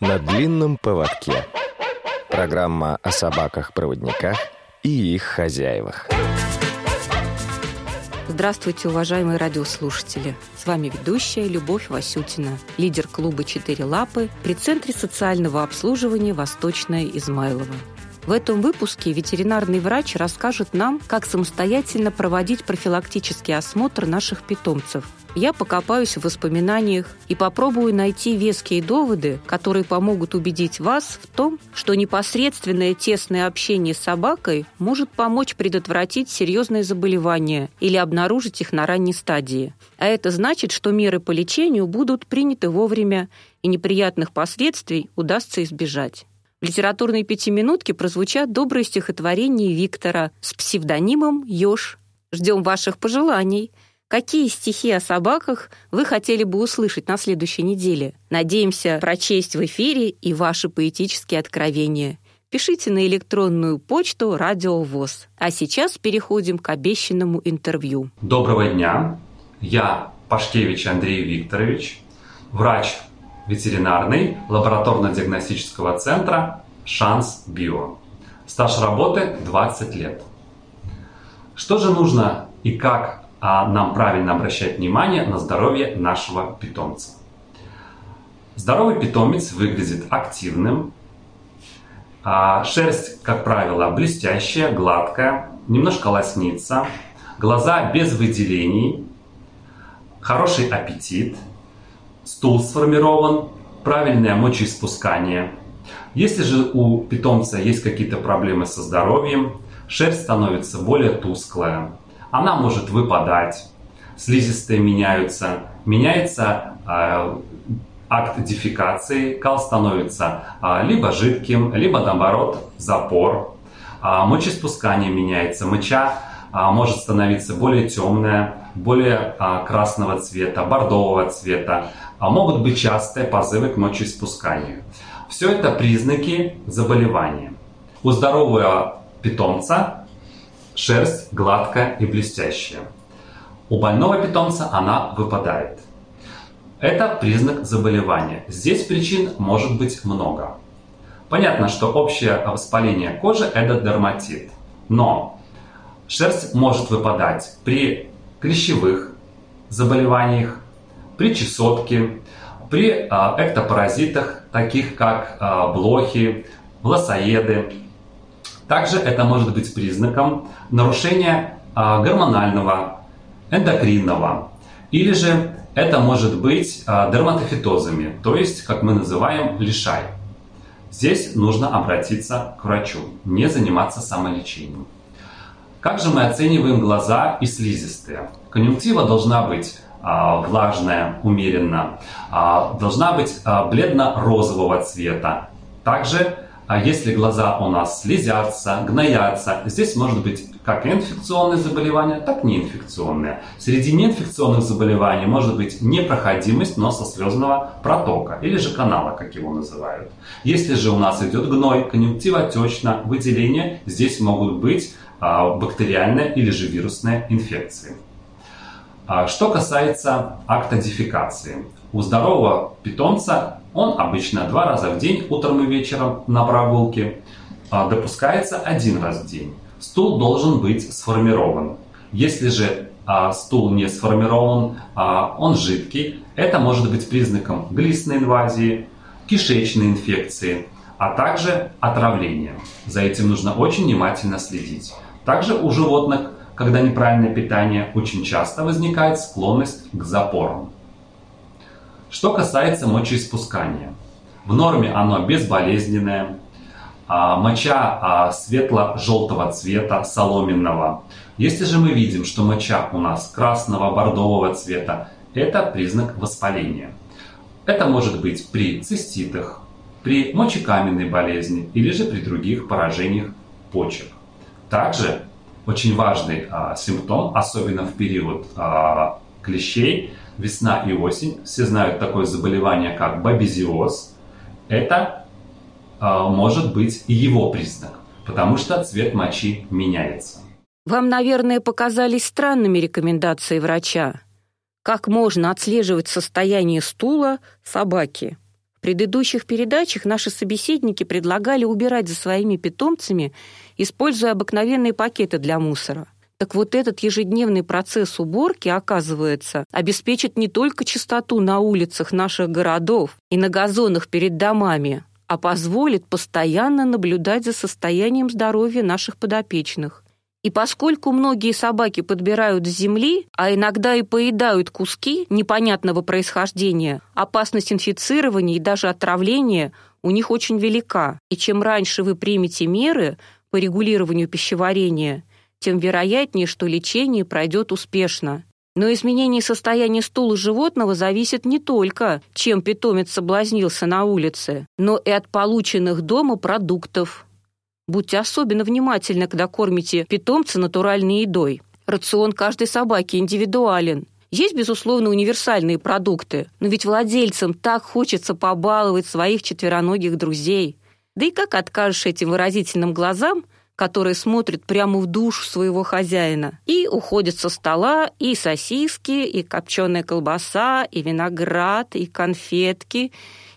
На длинном поводке. Программа о собаках-проводниках и их хозяевах. Здравствуйте, уважаемые радиослушатели. С вами ведущая Любовь Васютина, лидер клуба «Четыре лапы» при Центре социального обслуживания «Восточная Измайлова». В этом выпуске ветеринарный врач расскажет нам, как самостоятельно проводить профилактический осмотр наших питомцев. Я покопаюсь в воспоминаниях и попробую найти веские доводы, которые помогут убедить вас в том, что непосредственное тесное общение с собакой может помочь предотвратить серьезные заболевания или обнаружить их на ранней стадии. А это значит, что меры по лечению будут приняты вовремя и неприятных последствий удастся избежать. В литературной пятиминутке прозвучат добрые стихотворения Виктора с псевдонимом «Ёж». Ждем ваших пожеланий. Какие стихи о собаках вы хотели бы услышать на следующей неделе? Надеемся прочесть в эфире и ваши поэтические откровения. Пишите на электронную почту «Радио ВОЗ». А сейчас переходим к обещанному интервью. Доброго дня. Я Пашкевич Андрей Викторович, врач ветеринарный лабораторно-диагностического центра «Шанс Био». Стаж работы 20 лет. Что же нужно и как а, нам правильно обращать внимание на здоровье нашего питомца? Здоровый питомец выглядит активным, а шерсть, как правило, блестящая, гладкая, немножко лоснится, глаза без выделений, хороший аппетит – стул сформирован, правильное мочеиспускание. Если же у питомца есть какие-то проблемы со здоровьем, шерсть становится более тусклая, она может выпадать, слизистые меняются, меняется э, акт дефекации, кал становится э, либо жидким, либо наоборот запор, э, мочеиспускание меняется, моча э, может становиться более темная, более э, красного цвета, бордового цвета, а могут быть частые позывы к мочеиспусканию. Все это признаки заболевания. У здорового питомца шерсть гладкая и блестящая. У больного питомца она выпадает. Это признак заболевания. Здесь причин может быть много. Понятно, что общее воспаление кожи – это дерматит. Но шерсть может выпадать при клещевых заболеваниях, при чесотке, при а, эктопаразитах, таких как а, блохи, власоеды. Также это может быть признаком нарушения а, гормонального, эндокринного. Или же это может быть дерматофитозами, то есть, как мы называем, лишай. Здесь нужно обратиться к врачу, не заниматься самолечением. Как же мы оцениваем глаза и слизистые? Конъюнктива должна быть а, влажная, умеренно, а, должна быть а, бледно-розового цвета. Также, если глаза у нас слезятся, гноятся, здесь может быть как инфекционные заболевания, так и неинфекционные. Среди неинфекционных заболеваний может быть непроходимость носослезного протока или же канала, как его называют. Если же у нас идет гной, конъюнктива отечна, выделение, здесь могут быть бактериальные или же вирусные инфекции. А что касается акта дефекации. У здорового питомца он обычно два раза в день, утром и вечером на прогулке, а, допускается один раз в день. Стул должен быть сформирован. Если же а, стул не сформирован, он жидкий, это может быть признаком глистной инвазии, кишечной инфекции, а также отравления. За этим нужно очень внимательно следить. Также у животных когда неправильное питание, очень часто возникает склонность к запорам. Что касается мочеиспускания. В норме оно безболезненное, а, моча а, светло-желтого цвета, соломенного. Если же мы видим, что моча у нас красного, бордового цвета, это признак воспаления. Это может быть при циститах, при мочекаменной болезни или же при других поражениях почек. Также очень важный а, симптом, особенно в период а, клещей, весна и осень. Все знают такое заболевание, как бабезиоз. Это а, может быть и его признак, потому что цвет мочи меняется. Вам, наверное, показались странными рекомендации врача. Как можно отслеживать состояние стула собаки? В предыдущих передачах наши собеседники предлагали убирать за своими питомцами, используя обыкновенные пакеты для мусора. Так вот этот ежедневный процесс уборки, оказывается, обеспечит не только чистоту на улицах наших городов и на газонах перед домами, а позволит постоянно наблюдать за состоянием здоровья наших подопечных. И поскольку многие собаки подбирают с земли, а иногда и поедают куски непонятного происхождения, опасность инфицирования и даже отравления у них очень велика. И чем раньше вы примете меры по регулированию пищеварения, тем вероятнее, что лечение пройдет успешно. Но изменение состояния стула животного зависит не только, чем питомец соблазнился на улице, но и от полученных дома продуктов, Будьте особенно внимательны, когда кормите питомца натуральной едой. Рацион каждой собаки индивидуален. Есть, безусловно, универсальные продукты, но ведь владельцам так хочется побаловать своих четвероногих друзей. Да и как откажешь этим выразительным глазам, которые смотрят прямо в душу своего хозяина. И уходят со стола и сосиски, и копченая колбаса, и виноград, и конфетки,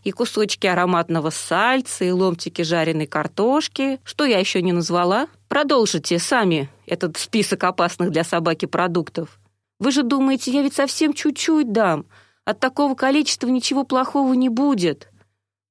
и кусочки ароматного сальца, и ломтики жареной картошки. Что я еще не назвала? Продолжите сами этот список опасных для собаки продуктов. Вы же думаете, я ведь совсем чуть-чуть дам. От такого количества ничего плохого не будет.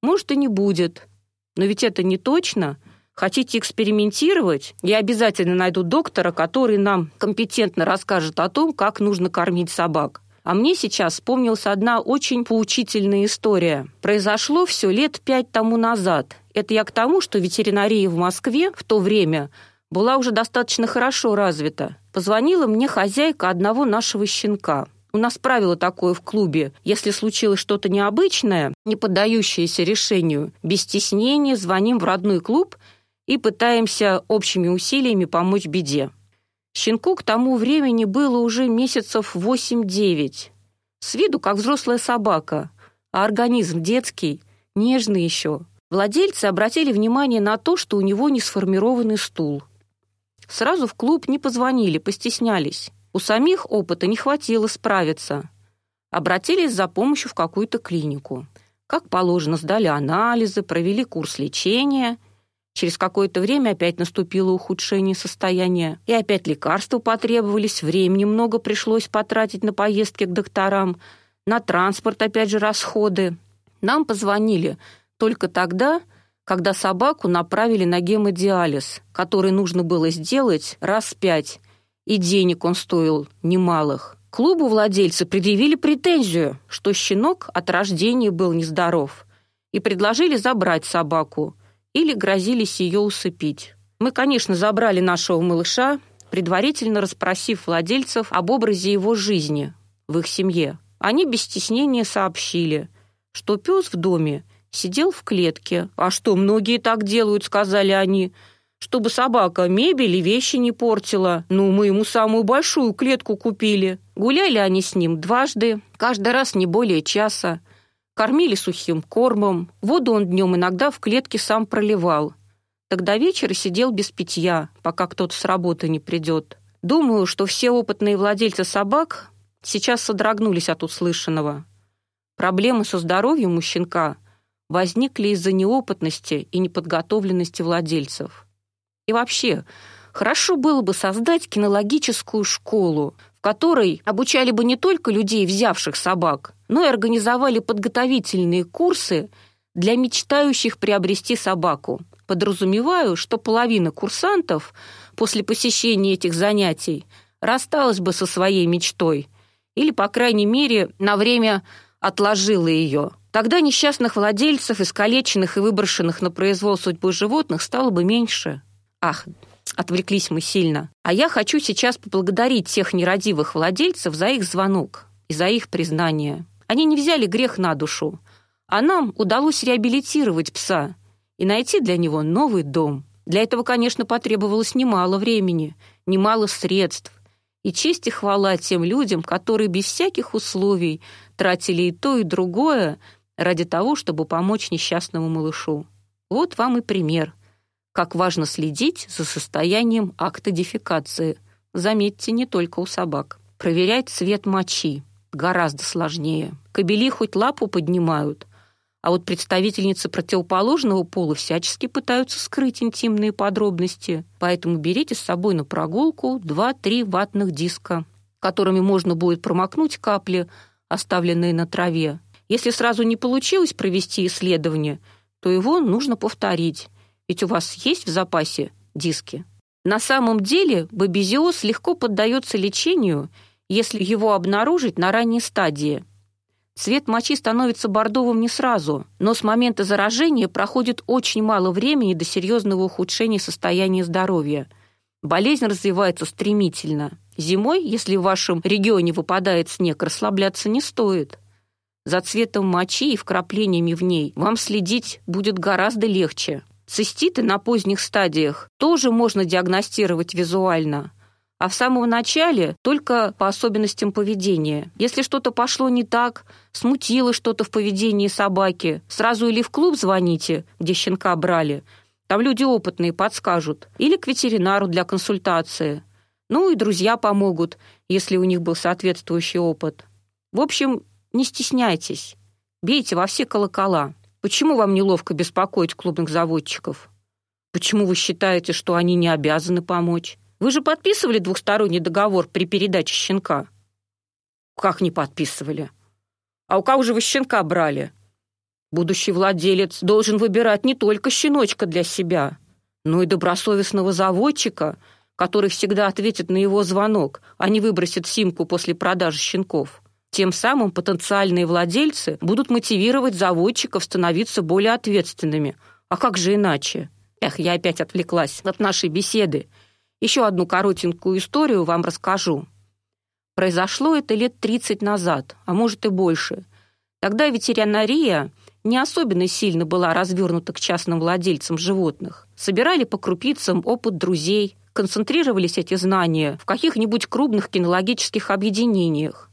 Может, и не будет. Но ведь это не точно. Хотите экспериментировать? Я обязательно найду доктора, который нам компетентно расскажет о том, как нужно кормить собак. А мне сейчас вспомнилась одна очень поучительная история. Произошло все лет пять тому назад. Это я к тому, что ветеринария в Москве в то время была уже достаточно хорошо развита. Позвонила мне хозяйка одного нашего щенка. У нас правило такое в клубе. Если случилось что-то необычное, не поддающееся решению, без стеснения звоним в родной клуб и пытаемся общими усилиями помочь беде. Щенку к тому времени было уже месяцев 8-9. С виду как взрослая собака, а организм детский, нежный еще. Владельцы обратили внимание на то, что у него не сформированный стул. Сразу в клуб не позвонили, постеснялись. У самих опыта не хватило справиться. Обратились за помощью в какую-то клинику. Как положено, сдали анализы, провели курс лечения – Через какое-то время опять наступило ухудшение состояния, и опять лекарства потребовались, времени много пришлось потратить на поездки к докторам, на транспорт опять же расходы. Нам позвонили только тогда, когда собаку направили на гемодиализ, который нужно было сделать раз пять, и денег он стоил немалых. Клубу владельцы предъявили претензию, что щенок от рождения был нездоров, и предложили забрать собаку – или грозились ее усыпить. Мы, конечно, забрали нашего малыша, предварительно расспросив владельцев об образе его жизни в их семье. Они без стеснения сообщили, что пес в доме сидел в клетке. «А что, многие так делают», — сказали они, «чтобы собака мебель и вещи не портила. Ну, мы ему самую большую клетку купили». Гуляли они с ним дважды, каждый раз не более часа. Кормили сухим кормом, воду он днем иногда в клетке сам проливал. Тогда вечер сидел без питья, пока кто-то с работы не придет. Думаю, что все опытные владельцы собак сейчас содрогнулись от услышанного. Проблемы со здоровьем у щенка возникли из-за неопытности и неподготовленности владельцев. И вообще, хорошо было бы создать кинологическую школу, которой обучали бы не только людей, взявших собак, но и организовали подготовительные курсы для мечтающих приобрести собаку. Подразумеваю, что половина курсантов после посещения этих занятий рассталась бы со своей мечтой или, по крайней мере, на время отложила ее. Тогда несчастных владельцев, искалеченных и выброшенных на произвол судьбы животных стало бы меньше. Ах, отвлеклись мы сильно. А я хочу сейчас поблагодарить тех нерадивых владельцев за их звонок и за их признание. Они не взяли грех на душу, а нам удалось реабилитировать пса и найти для него новый дом. Для этого, конечно, потребовалось немало времени, немало средств. И честь и хвала тем людям, которые без всяких условий тратили и то, и другое ради того, чтобы помочь несчастному малышу. Вот вам и пример, как важно следить за состоянием акта дефекации. Заметьте, не только у собак. Проверять цвет мочи, гораздо сложнее. Кобели хоть лапу поднимают, А вот представительницы противоположного пола всячески пытаются скрыть интимные подробности. Поэтому берите с собой на прогулку 2-3 ватных диска, которыми можно будет промокнуть капли, оставленные на траве. Если сразу не получилось провести исследование, то его нужно повторить, ведь у вас есть в запасе диски. На самом деле бабезиоз легко поддается лечению, если его обнаружить на ранней стадии – Цвет мочи становится бордовым не сразу, но с момента заражения проходит очень мало времени до серьезного ухудшения состояния здоровья. Болезнь развивается стремительно. Зимой, если в вашем регионе выпадает снег, расслабляться не стоит. За цветом мочи и вкраплениями в ней вам следить будет гораздо легче. Циститы на поздних стадиях тоже можно диагностировать визуально – а в самом начале только по особенностям поведения. Если что-то пошло не так, смутило что-то в поведении собаки, сразу или в клуб звоните, где щенка брали, там люди опытные подскажут, или к ветеринару для консультации. Ну и друзья помогут, если у них был соответствующий опыт. В общем, не стесняйтесь, бейте во все колокола. Почему вам неловко беспокоить клубных заводчиков? Почему вы считаете, что они не обязаны помочь? Вы же подписывали двухсторонний договор при передаче щенка? Как не подписывали? А у кого же вы щенка брали? Будущий владелец должен выбирать не только щеночка для себя, но и добросовестного заводчика, который всегда ответит на его звонок, а не выбросит симку после продажи щенков. Тем самым потенциальные владельцы будут мотивировать заводчиков становиться более ответственными. А как же иначе? Эх, я опять отвлеклась от нашей беседы. Еще одну коротенькую историю вам расскажу. Произошло это лет 30 назад, а может и больше. Тогда ветеринария не особенно сильно была развернута к частным владельцам животных. Собирали по крупицам опыт друзей, концентрировались эти знания в каких-нибудь крупных кинологических объединениях.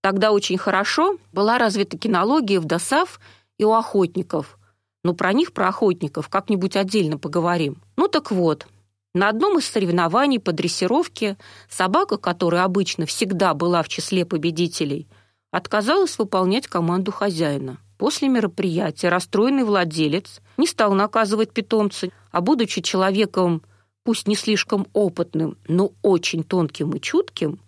Тогда очень хорошо была развита кинология в ДОСАВ и у охотников. Но про них, про охотников, как-нибудь отдельно поговорим. Ну так вот, на одном из соревнований по дрессировке собака, которая обычно всегда была в числе победителей, отказалась выполнять команду хозяина. После мероприятия расстроенный владелец не стал наказывать питомца, а будучи человеком, пусть не слишком опытным, но очень тонким и чутким,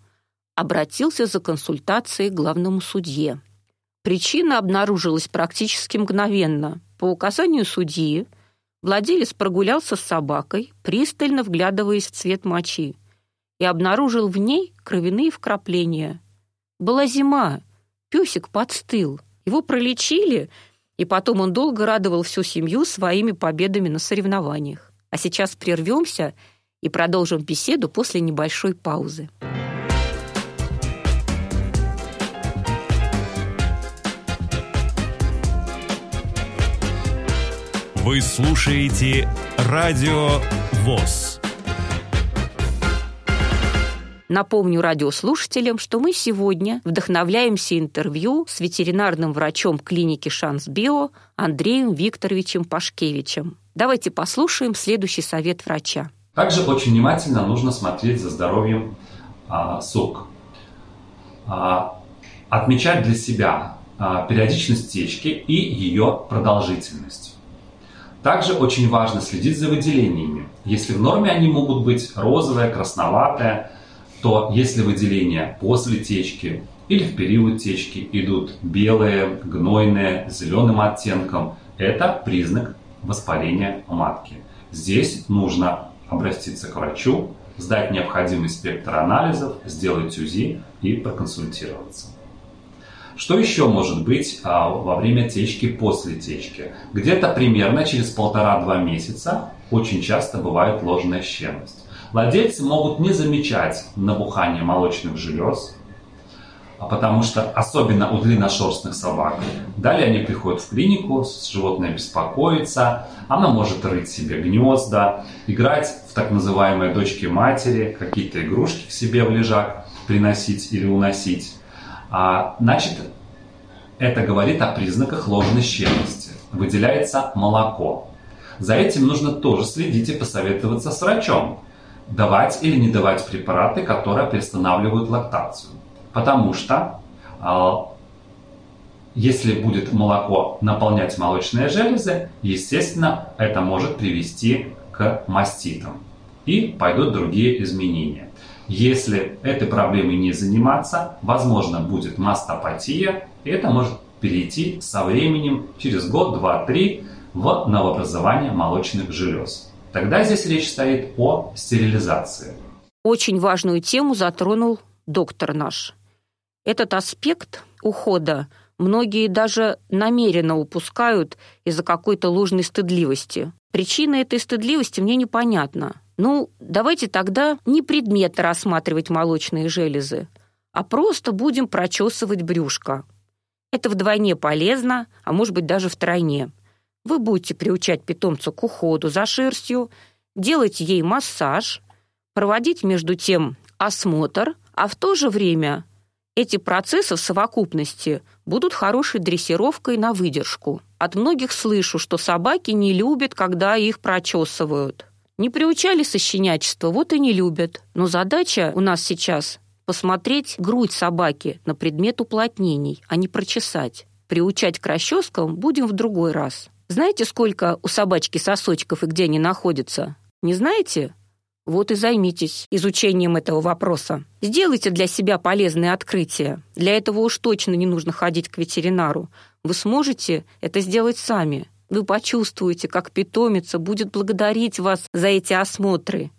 обратился за консультацией к главному судье. Причина обнаружилась практически мгновенно. По указанию судьи Владелец прогулялся с собакой, пристально вглядываясь в цвет мочи, и обнаружил в ней кровяные вкрапления. Была зима, песик подстыл, его пролечили, и потом он долго радовал всю семью своими победами на соревнованиях. А сейчас прервемся и продолжим беседу после небольшой паузы. Вы слушаете Радио ВОЗ. Напомню радиослушателям, что мы сегодня вдохновляемся интервью с ветеринарным врачом клиники «Шанс Био» Андреем Викторовичем Пашкевичем. Давайте послушаем следующий совет врача. Также очень внимательно нужно смотреть за здоровьем а, сук. А, отмечать для себя а, периодичность течки и ее продолжительность. Также очень важно следить за выделениями. Если в норме они могут быть розовые, красноватые, то если выделения после течки или в период течки идут белые, гнойные, зеленым оттенком, это признак воспаления матки. Здесь нужно обратиться к врачу, сдать необходимый спектр анализов, сделать УЗИ и проконсультироваться. Что еще может быть а, во время течки после течки? Где-то примерно через полтора-два месяца очень часто бывает ложная щемность. Владельцы могут не замечать набухание молочных желез, а потому что особенно у длинношерстных собак. Далее они приходят в клинику, животное беспокоится, она может рыть себе гнезда, играть в так называемые дочки матери, какие-то игрушки к себе в лежак приносить или уносить. А, значит, это говорит о признаках ложной щелости. Выделяется молоко. За этим нужно тоже следить и посоветоваться с врачом. Давать или не давать препараты, которые приостанавливают лактацию. Потому что а, если будет молоко наполнять молочные железы, естественно, это может привести к маститам. И пойдут другие изменения. Если этой проблемой не заниматься, возможно, будет мастопатия, и это может перейти со временем через год, два, три в новообразование молочных желез. Тогда здесь речь стоит о стерилизации. Очень важную тему затронул доктор наш. Этот аспект ухода многие даже намеренно упускают из-за какой-то ложной стыдливости. Причина этой стыдливости мне непонятна. Ну, давайте тогда не предметно рассматривать молочные железы, а просто будем прочесывать брюшко. Это вдвойне полезно, а может быть даже втройне. Вы будете приучать питомца к уходу за шерстью, делать ей массаж, проводить между тем осмотр, а в то же время эти процессы в совокупности будут хорошей дрессировкой на выдержку. От многих слышу, что собаки не любят, когда их прочесывают. Не приучали со щенячества, вот и не любят. Но задача у нас сейчас посмотреть грудь собаки на предмет уплотнений, а не прочесать. Приучать к расческам будем в другой раз. Знаете, сколько у собачки сосочков и где они находятся? Не знаете? Вот и займитесь изучением этого вопроса. Сделайте для себя полезные открытия. Для этого уж точно не нужно ходить к ветеринару. Вы сможете это сделать сами. Вы почувствуете, как питомица будет благодарить вас за эти осмотры.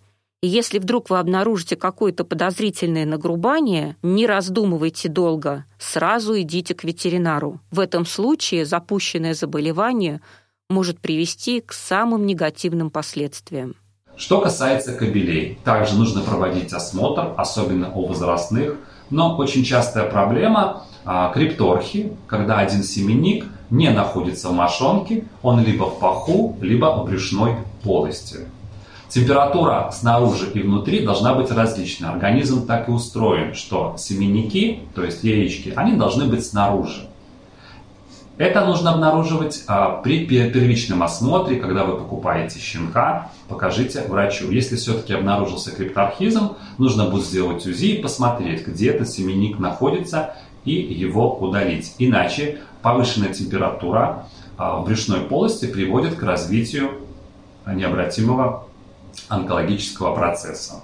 И если вдруг вы обнаружите какое-то подозрительное нагрубание, не раздумывайте долго, сразу идите к ветеринару. В этом случае запущенное заболевание может привести к самым негативным последствиям. Что касается кобелей, также нужно проводить осмотр, особенно у возрастных, но очень частая проблема крипторхи, когда один семенник не находится в мошонке, он либо в паху, либо в брюшной полости. Температура снаружи и внутри должна быть различной. Организм так и устроен, что семенники, то есть яички, они должны быть снаружи. Это нужно обнаруживать а, при первичном осмотре, когда вы покупаете щенка, покажите врачу. Если все-таки обнаружился крипторхизм, нужно будет сделать УЗИ и посмотреть, где этот семенник находится и его удалить. Иначе повышенная температура а, в брюшной полости приводит к развитию необратимого онкологического процесса.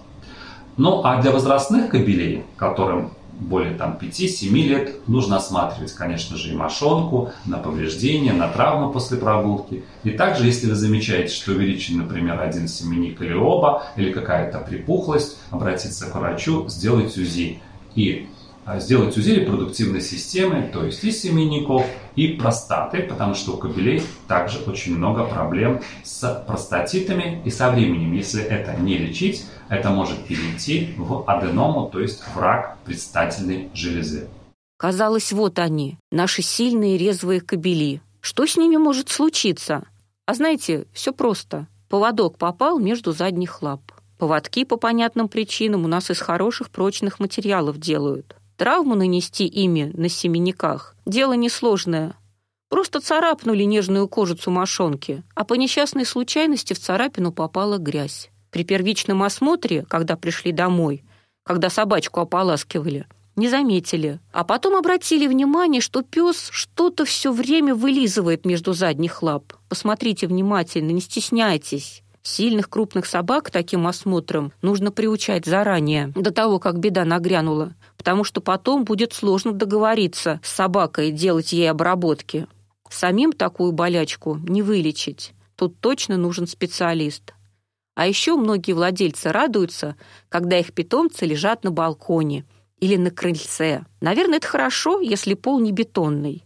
Ну а для возрастных кобелей, которым более там, 5-7 лет нужно осматривать, конечно же, и мошонку на повреждения, на травмы после прогулки. И также, если вы замечаете, что увеличен, например, один семенник или оба, или какая-то припухлость, обратиться к врачу, сделать УЗИ. И сделать УЗИ репродуктивной системы, то есть и семенников, и простаты, потому что у кобелей также очень много проблем с простатитами. И со временем, если это не лечить, это может перейти в аденому, то есть в рак предстательной железы. Казалось, вот они, наши сильные резвые кобели. Что с ними может случиться? А знаете, все просто. Поводок попал между задних лап. Поводки по понятным причинам у нас из хороших прочных материалов делают. Травму нанести ими на семенниках – дело несложное. Просто царапнули нежную кожицу мошонки, а по несчастной случайности в царапину попала грязь. При первичном осмотре, когда пришли домой, когда собачку ополаскивали, не заметили. А потом обратили внимание, что пес что-то все время вылизывает между задних лап. Посмотрите внимательно, не стесняйтесь. Сильных крупных собак таким осмотром нужно приучать заранее, до того, как беда нагрянула, потому что потом будет сложно договориться с собакой и делать ей обработки. Самим такую болячку не вылечить. Тут точно нужен специалист. А еще многие владельцы радуются, когда их питомцы лежат на балконе или на крыльце. Наверное, это хорошо, если пол не бетонный.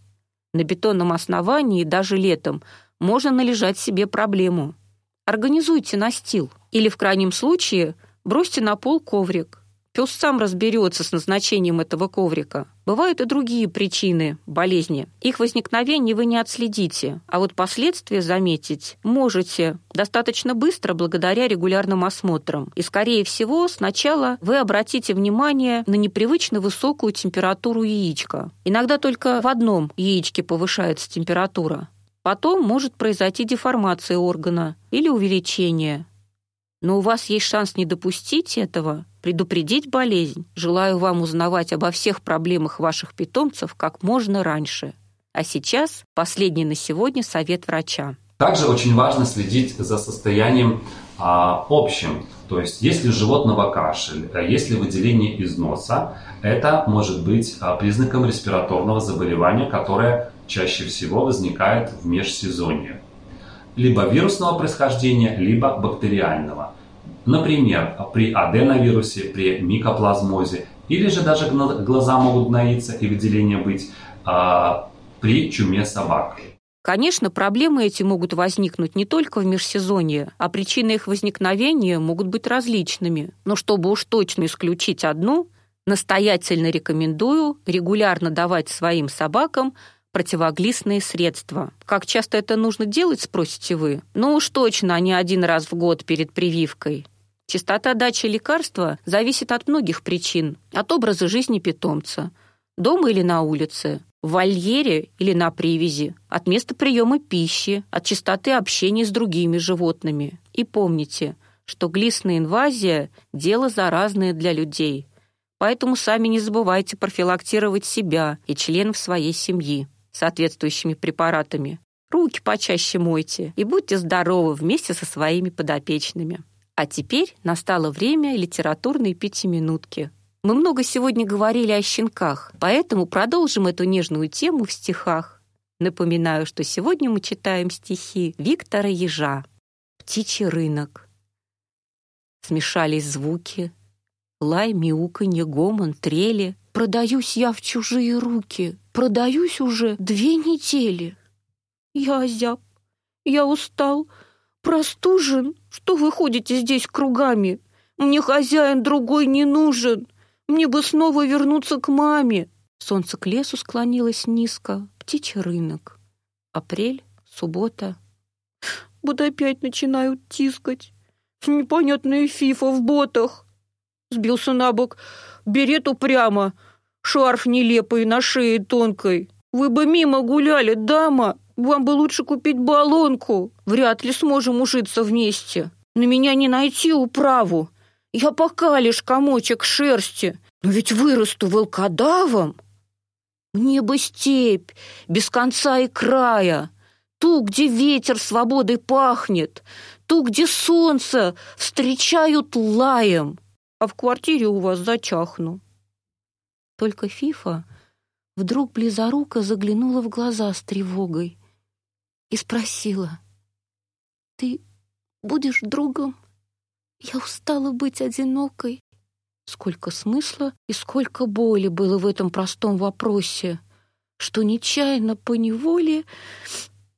На бетонном основании даже летом можно належать себе проблему – Организуйте настил. Или, в крайнем случае, бросьте на пол коврик. Пес сам разберется с назначением этого коврика. Бывают и другие причины болезни. Их возникновение вы не отследите, а вот последствия заметить можете достаточно быстро благодаря регулярным осмотрам. И, скорее всего, сначала вы обратите внимание на непривычно высокую температуру яичка. Иногда только в одном яичке повышается температура. Потом может произойти деформация органа или увеличение. Но у вас есть шанс не допустить этого, предупредить болезнь. Желаю вам узнавать обо всех проблемах ваших питомцев как можно раньше. А сейчас последний на сегодня совет врача. Также очень важно следить за состоянием а, общим. То есть, если у животного кашель, а если выделение из носа, это может быть а, признаком респираторного заболевания, которое чаще всего возникает в межсезонье. Либо вирусного происхождения, либо бактериального. Например, при аденовирусе, при микоплазмозе, или же даже глаза могут гноиться и выделения быть а, при чуме собак. Конечно, проблемы эти могут возникнуть не только в межсезонье, а причины их возникновения могут быть различными. Но чтобы уж точно исключить одну, настоятельно рекомендую регулярно давать своим собакам противоглистные средства. Как часто это нужно делать, спросите вы? Ну уж точно, а не один раз в год перед прививкой. Частота дачи лекарства зависит от многих причин. От образа жизни питомца. Дома или на улице, в вольере или на привязи, от места приема пищи, от частоты общения с другими животными. И помните, что глистная инвазия – дело заразное для людей. Поэтому сами не забывайте профилактировать себя и членов своей семьи соответствующими препаратами. Руки почаще мойте и будьте здоровы вместе со своими подопечными. А теперь настало время литературной пятиминутки. Мы много сегодня говорили о щенках, поэтому продолжим эту нежную тему в стихах. Напоминаю, что сегодня мы читаем стихи Виктора Ежа «Птичий рынок». Смешались звуки, лай, мяуканье, гомон, трели. Продаюсь я в чужие руки, продаюсь уже две недели. Я озяб, я устал, простужен. Что вы ходите здесь кругами? Мне хозяин другой не нужен. Мне бы снова вернуться к маме. Солнце к лесу склонилось низко. Птичий рынок. Апрель, суббота. Вот опять начинают тискать. Непонятная фифа в ботах. Сбился на бок. Берет упрямо. Шарф нелепый на шее тонкой. Вы бы мимо гуляли, дама. Вам бы лучше купить баллонку. Вряд ли сможем ужиться вместе. На меня не найти управу. Я пока лишь комочек шерсти, но ведь вырасту волкодавом. Мне бы степь, без конца и края, ту, где ветер свободой пахнет, ту, где солнце встречают лаем, а в квартире у вас зачахну. Только Фифа вдруг близоруко заглянула в глаза с тревогой и спросила, «Ты будешь другом?» Я устала быть одинокой. Сколько смысла и сколько боли было в этом простом вопросе, что нечаянно по неволе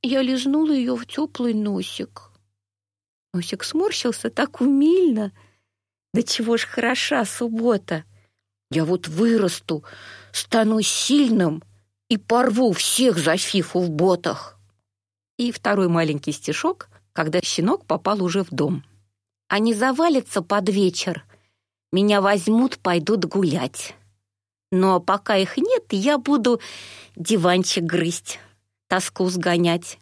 я лизнула ее в теплый носик. Носик сморщился так умильно. Да чего ж хороша суббота! Я вот вырасту, стану сильным и порву всех за фифу в ботах. И второй маленький стишок, когда щенок попал уже в дом. Они завалятся под вечер. Меня возьмут, пойдут гулять. Но пока их нет, я буду диванчик грызть, тоску сгонять.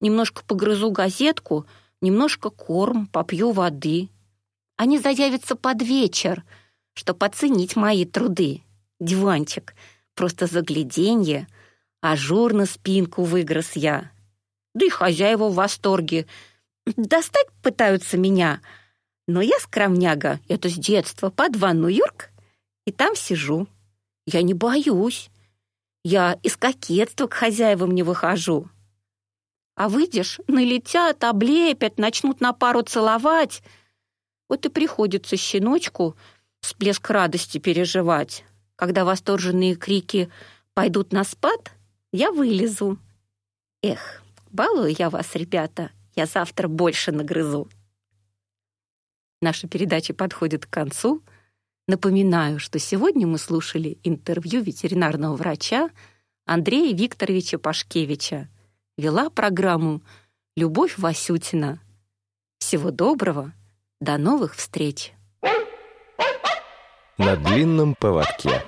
Немножко погрызу газетку, немножко корм, попью воды. Они заявятся под вечер, чтоб оценить мои труды. Диванчик, просто загляденье, ажурно спинку выгрыз я. Да и хозяева в восторге — Достать пытаются меня, но я скромняга, это с детства, под ванну Юрк, и там сижу. Я не боюсь. Я из кокетства к хозяевам не выхожу. А выйдешь, налетят, облепят, начнут на пару целовать. Вот и приходится щеночку всплеск радости переживать. Когда восторженные крики пойдут на спад, я вылезу. Эх, балую я вас, ребята, я завтра больше нагрызу. Наша передача подходит к концу. Напоминаю, что сегодня мы слушали интервью ветеринарного врача Андрея Викторовича Пашкевича. Вела программу Любовь Васютина. Всего доброго. До новых встреч. На длинном поводке.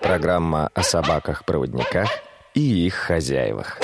Программа о собаках-проводниках и их хозяевах.